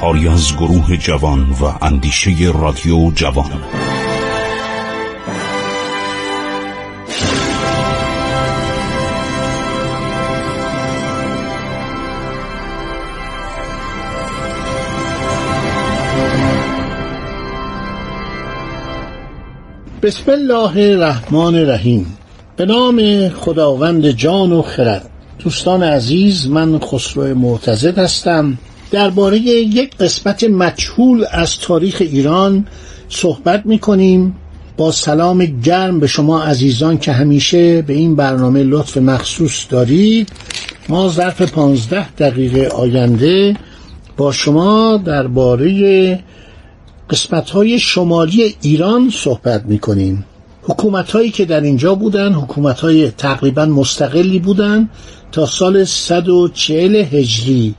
کاری از گروه جوان و اندیشه رادیو جوان. بسم الله الرحمن الرحیم. به نام خداوند جان و خرد. دوستان عزیز من خسرو معتزد هستم. درباره یک قسمت مجهول از تاریخ ایران صحبت می کنیم با سلام گرم به شما عزیزان که همیشه به این برنامه لطف مخصوص دارید. ما ظرف پانزده دقیقه آینده با شما درباره قسمت های شمالی ایران صحبت می کنیم حکومت هایی که در اینجا بودن حکومت های تقریبا مستقلی بودن تا سال 140 هجری.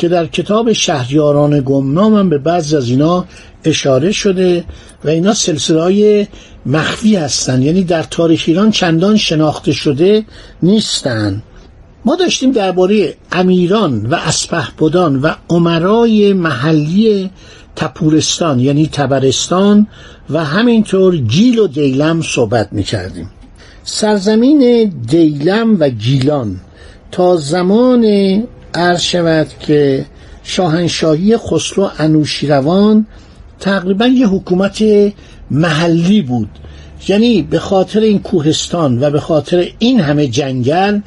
که در کتاب شهریاران گمنام هم به بعض از اینا اشاره شده و اینا سلسله های مخفی هستند یعنی در تاریخ ایران چندان شناخته شده نیستند ما داشتیم درباره امیران و اسپهبدان و عمرای محلی تپورستان یعنی تبرستان و همینطور گیل و دیلم صحبت می کردیم سرزمین دیلم و گیلان تا زمان عرض شود که شاهنشاهی خسرو انوشیروان تقریبا یه حکومت محلی بود. یعنی به خاطر این کوهستان و به خاطر این همه جنگل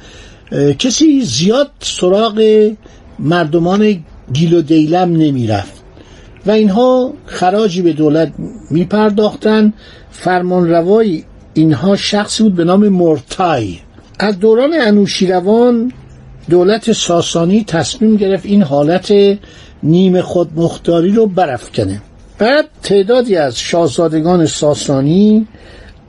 کسی زیاد سراغ مردمان گیل و دیلم نمی رفت و اینها خراجی به دولت می پرداختن فرمان روای اینها شخصی بود به نام مرتای. از دوران انوشیروان دولت ساسانی تصمیم گرفت این حالت نیمه خودمختاری رو برافکنه. بعد تعدادی از شاهزادگان ساسانی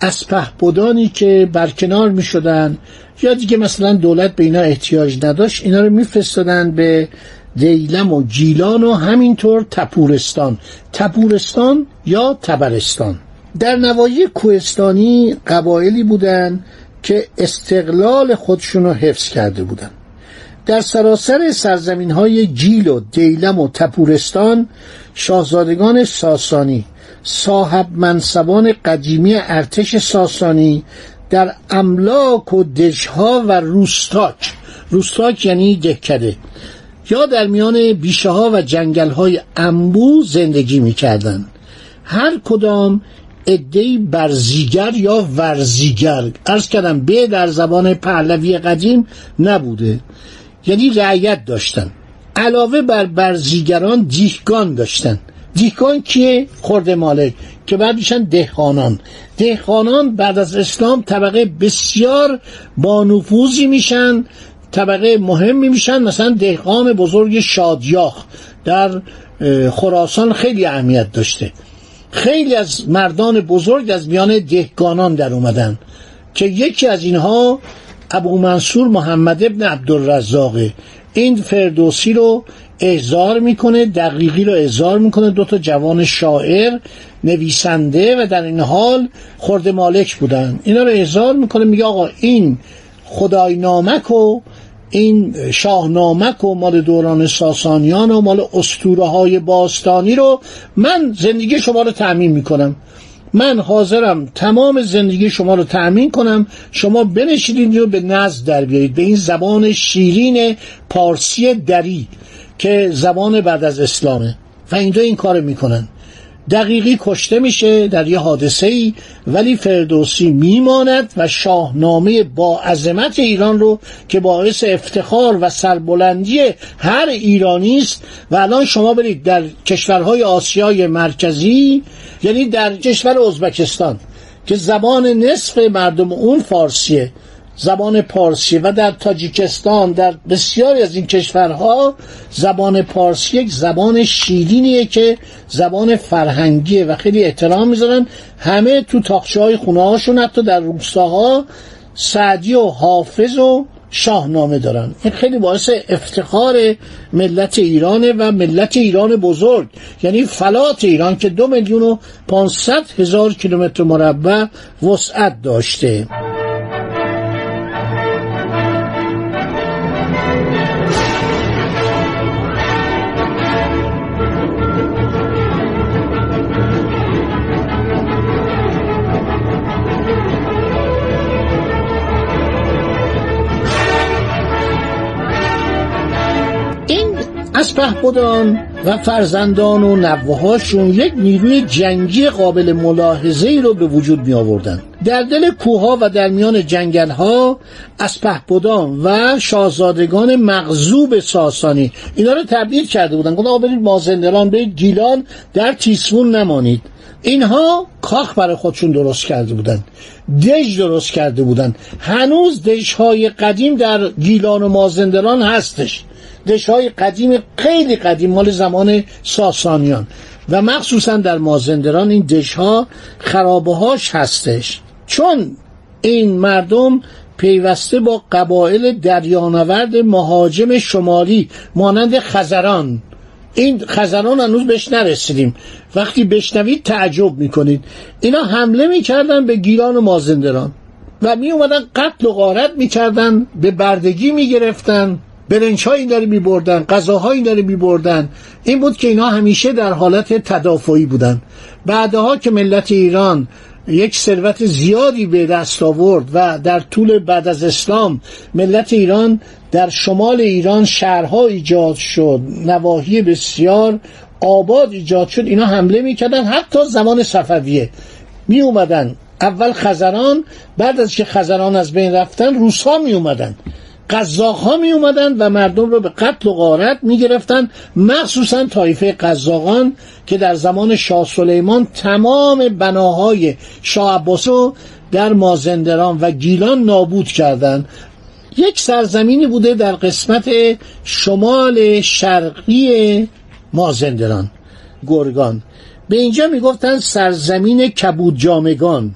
از پهبدانی که برکنار می شدن یا دیگه مثلا دولت به اینا احتیاج نداشت اینا رو میفرستادن به دیلم و جیلان و همینطور تپورستان. تپورستان یا تبرستان. در نواحی کوهستانی قبایلی بودند که استقلال خودشون رو حفظ کرده بودند در سراسر سرزمین های جیل و دیلم و تپورستان شاهزادگان ساسانی صاحب منصبان قدیمی ارتش ساسانی در املاک و دژها و روستاک. روستاک یعنی دهکده. یا در میان بیشه ها و جنگل های انبو زندگی می‌کردند. هر کدام ادهی برزیگر یا ورزیگر. ارز کردم به در زبان پهلوی قدیم نبوده. یعنی رعیت داشتن. علاوه بر برزیگران دیهگان داشتن. دیهگان کیه؟ خورد مالک. که بعد میشن دهقانان. دهقانان بعد از اسلام طبقه بسیار با نفوذی میشن طبقه مهمی میشن مثلا دهقان بزرگ شادیاخ در خراسان خیلی اهمیت داشته. خیلی از مردان بزرگ از میان دهقانان در اومدن. که یکی از اینها ابو منصور محمد ابن عبدالرزاقه این فردوسی رو احضار می‌کنه دقیقی رو احضار می‌کنه دو تا جوان شاعر نویسنده و در این حال خورده مالک بودن. اینا رو احضار می‌کنه میگه آقا این خدای نامک و این شاهنامک و مال دوران ساسانیان و مال اسطوره های باستانی رو من زندگی شما رو تعمین می‌کنم. من حاضرم تمام زندگی شما رو تأمین کنم. شما بنشینید و به نزد در بیایید به این زبان شیرین پارسی دری که زبان بعد از اسلامه. و این دو این کار می‌کنن. دقیقی کشته میشه در یه حادثه ای ولی فردوسی میماند و شاهنامه با عظمت ایران رو که باعث افتخار و سربلندی هر ایرانی است. و الان شما برید در کشورهای آسیای مرکزی یعنی در کشور ازبکستان که زبان نصف مردم اون فارسیه. زبان پارسی و در تاجیکستان در بسیاری از این کشورها زبان پارسی یک زبان شیرینیه که زبان فرهنگیه و خیلی احترام می‌ذارن. همه تو تاخچه های خونه هاشون حتی در روستاها سعدی و حافظ و شاهنامه دارن. این خیلی باعث افتخار ملت ایرانه و ملت ایران بزرگ. یعنی فلات ایران که دو میلیون و پانصد هزار کیلومتر مربع وسعت داشته. اسپهبدان و فرزندان و نوهاشون یک نیروی جنگی قابل ملاحظه ای رو به وجود می آوردن در دل کوها و در میان جنگل ها اسپهبدان و شاهزادگان مغزوب ساسانی. اینا رو تبدیل کرده بودن. گفتن برید مازندران برید گیلان در تیسفون نمانید. اینها کاخ برای خودشون درست کرده بودن. دژ درست کرده بودن. هنوز دژهای قدیم در گیلان و مازندران هستش. دشهای قدیم خیلی قدیم مال زمان ساسانیان. و مخصوصا در مازندران این دشها خرابه هاش هستش. چون این مردم پیوسته با قبایل دریانورد مهاجم شمالی مانند خزران. این خزران هنوز بهش نرسیدیم. وقتی بشنوید تعجب می‌کنید. اینا حمله می‌کردن به گیلان و مازندران. و می اومدن قتل و غارت می‌کردن به بردگی می‌گرفتن برنج هایی داره می بردن غذاهایی داره می بردن این بود که اینا همیشه در حالت تدافعی بودن. بعدها که ملت ایران یک ثروت زیادی به دست آورد و در طول بعد از اسلام ملت ایران در شمال ایران شهرها ایجاد شد نواحی بسیار آباد ایجاد شد. اینا حمله می‌کردن حتی زمان صفویه. می اومدن اول خزران بعد از که خزران از بین رفتن روسا می اومدن قزاق ها می اومدن و مردم رو به قتل و غارت می گرفتن مخصوصا طایفه قزاقان که در زمان شاه سلیمان تمام بناهای شاه عباس در مازندران و گیلان نابود کردند یک سرزمینی بوده در قسمت شمال شرقی مازندران گرگان. به اینجا می‌گفتن سرزمین کبود جامگان.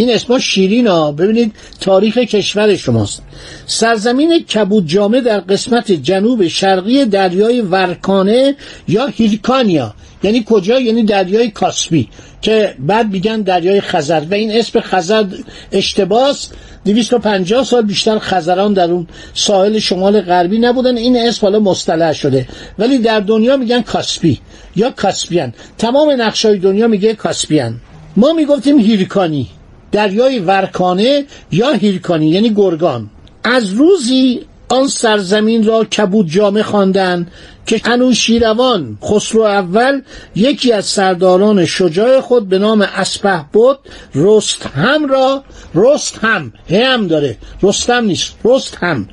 این اسما شیرین ها ببینید تاریخ کشور شماست. سرزمین کبود جامع در قسمت جنوب شرقی دریای ورکانه یا هیرکانیا یعنی کجا؟ یعنی دریای کاسپی. که بعد میگن دریای خزر. و این اسم خزر اشتباس. 250 سال بیشتر خزران در اون ساحل شمال غربی نبودن. این اسم حالا مصطلح شده. ولی در دنیا میگن کاسپی یا کاسپیان. تمام نقشای دنیا میگه کاسپیان. ما می‌گفتیم هیرکانی دریای ورکانه یا هیرکانی یعنی گرگان. از روزی آن سرزمین را کبود جامه خواندند که انوشیروان خسرو اول یکی از سرداران شجاع خود به نام اسپه بود رستهم را رستهم هم داره رستم نیست رستهم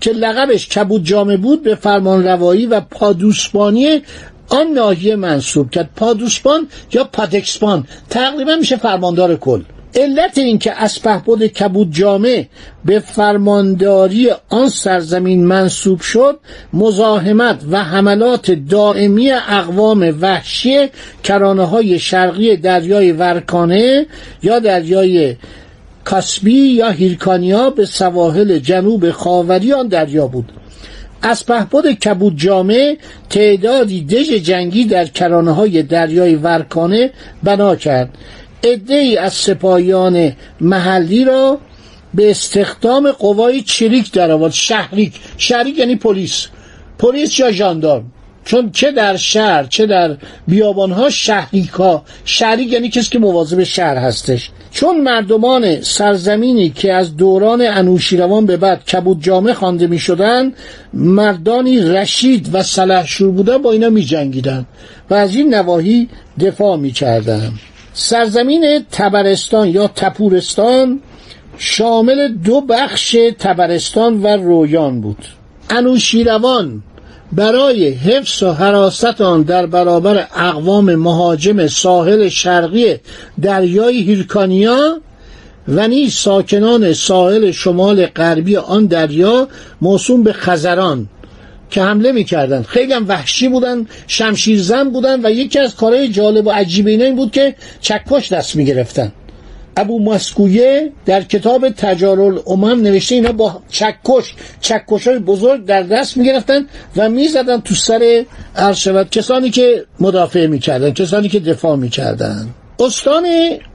که لقبش کبود جامه بود به فرمان روایی و پادوسبانی آن ناحیه منصوب کرد. پادوسبان یا پادکسبان تقریبا میشه فرماندار کل. علت اینکه اسپهبد کبود جامع به فرمانداری آن سرزمین منصوب شد مزاحمت و حملات دائمی اقوام وحشی کرانه های شرقی دریای ورکانه یا دریای کاسبی یا هیرکانیا به سواحل جنوب خاوری آن دریا بود. اسپهبد کبود جامع تعدادی دژ جنگی در کرانه های دریای ورکانه بنا کرد. ای از سپاهیان محلی را به استخدام قوای چریک در آورد. شهریک. شهریک یعنی پلیس. پلیس یا ژاندارم. چون چه در شهر چه در بیابانها شهریک ها شهریک یعنی کسی که مواظب شهر هستش. چون مردمان سرزمینی که از دوران انوشیروان به بعد کبود جامعه خوانده می شدن مردانی رشید و سلحشور بودن با اینا می جنگیدن و از این نواحی دفاع می کردن. سرزمین تبرستان یا تپورستان شامل دو بخش تبرستان و رویان بود. انوشیروان برای حفظ و حراست آن در برابر اقوام مهاجم ساحل شرقی دریای هیرکانیا و نیز ساکنان ساحل شمال غربی آن دریا موسوم به خزران که حمله می‌کردن. خیلی هم وحشی بودن شمشیر زن بودن و یکی از کارهای جالب و عجیب اینا این بود که چکش دست می‌گرفتن. ابو مسکویه در کتاب تجارل امم نوشته اینا با چکش چکش های بزرگ در دست می‌گرفتن و می‌زدن تو سر عرشبت کسانی که مدافع می‌کردن کسانی که دفاع می‌کردن. استان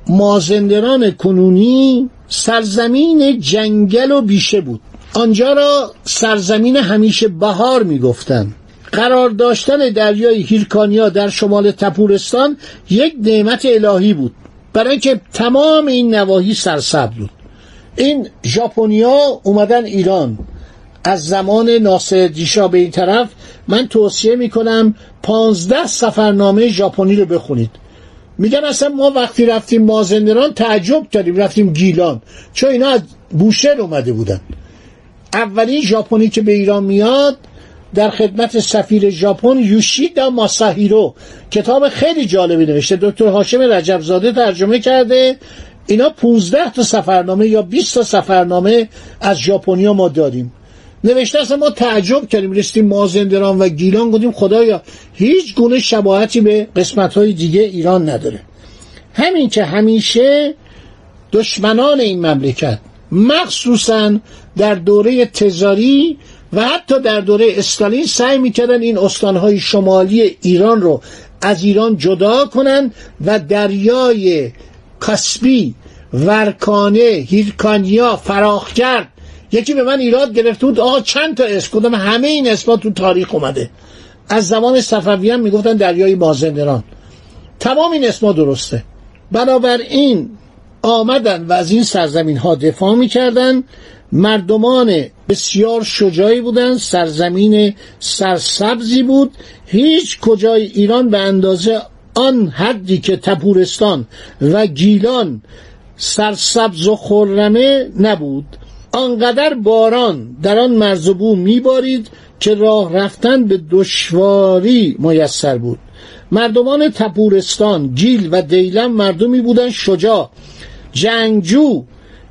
مازندران کنونی سرزمین جنگل و بیشه بود. آنجا را سرزمین همیشه بهار می‌گفتند قرار داشتن دریای هیرکانیا در شمال تپورستان یک نعمت الهی بود. برای اینکه تمام این نواحی سرسبز بود. این ژاپنیا اومدن ایران. از زمان ناصر دیشا به این طرف من توصیه می‌کنم پانزده سفرنامه ژاپنی رو بخونید. میگن اصلا ما وقتی رفتیم مازندران تعجب کردیم رفتیم گیلان. چون اینا از بوشهر اومده بودن. اولین ژاپنی که به ایران میاد در خدمت سفیر ژاپن یوشیدا ماساهیرو. کتاب خیلی جالبی نوشته. دکتر هاشم رجبزاده ترجمه کرده. اینا 15 تا سفرنامه یا 20 تا سفرنامه از ژاپنیا ما داریم. نوشته اصلا ما تعجب کردیم. رسیدیم مازندران و گیلان. گفتیم خدایا هیچ گونه شباهتی به قسمت های دیگه ایران نداره. همین که همیشه دشمنان این مملکت مخصوصا در دوره تزاری و حتی در دوره استالین سعی می‌کردن این استانهای شمالی ایران رو از ایران جدا کنن و دریای کاسپی ورکانه هیرکانیا فراخ کرد یکی به من ایراد گرفته بود آقا چند تا اسم؟ کدام همه این اسما تو تاریخ اومده. از زمان صفویان می‌گفتن دریای مازندران تمام این اسما درسته. بنابراین آمدن و از این سرزمین ها دفاع می‌کردن. مردمان بسیار شجاعی بودند سرزمین سرسبزی بود. هیچ کجای ایران به اندازه آن حدی که تپورستان و گیلان سرسبز و خرمه نبود. آنقدر باران در آن مرزبو میبارید که راه رفتن به دشواری میسر بود. مردمان تپورستان گیل و دیلم مردمی بودند شجاع. جنگجو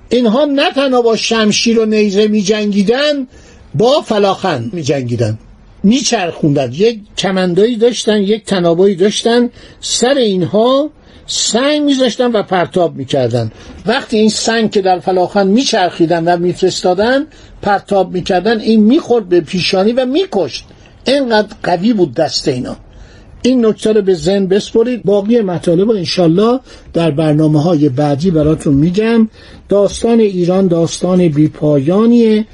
اینها نه تنها با شمشیر و نیزه می جنگیدن با فلاخن می جنگیدن می یک کمندایی داشتن یک تنابایی داشتن. سر اینها سنگ میذاشتن و پرتاب می‌کردن. وقتی این سنگ که در فلاخن میچرخیدن و میفرستادن پرتاب می‌کردن این می‌خورد به پیشانی و میکشت. اینقدر قوی بود دست اینا. این نکته رو به ذهن بسپرید. باقی مطالب رو انشالله در برنامه های بعدی براتون میگم. داستان ایران داستان بیپایانیه.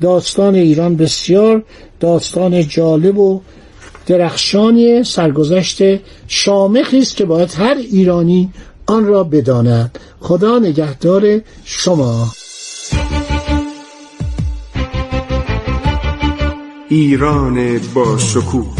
داستان ایران بسیار داستان جالب و درخشانی سرگذشت شامخی است که باید هر ایرانی آن را بداند. خدا نگهدار شما. ایران با شکوه.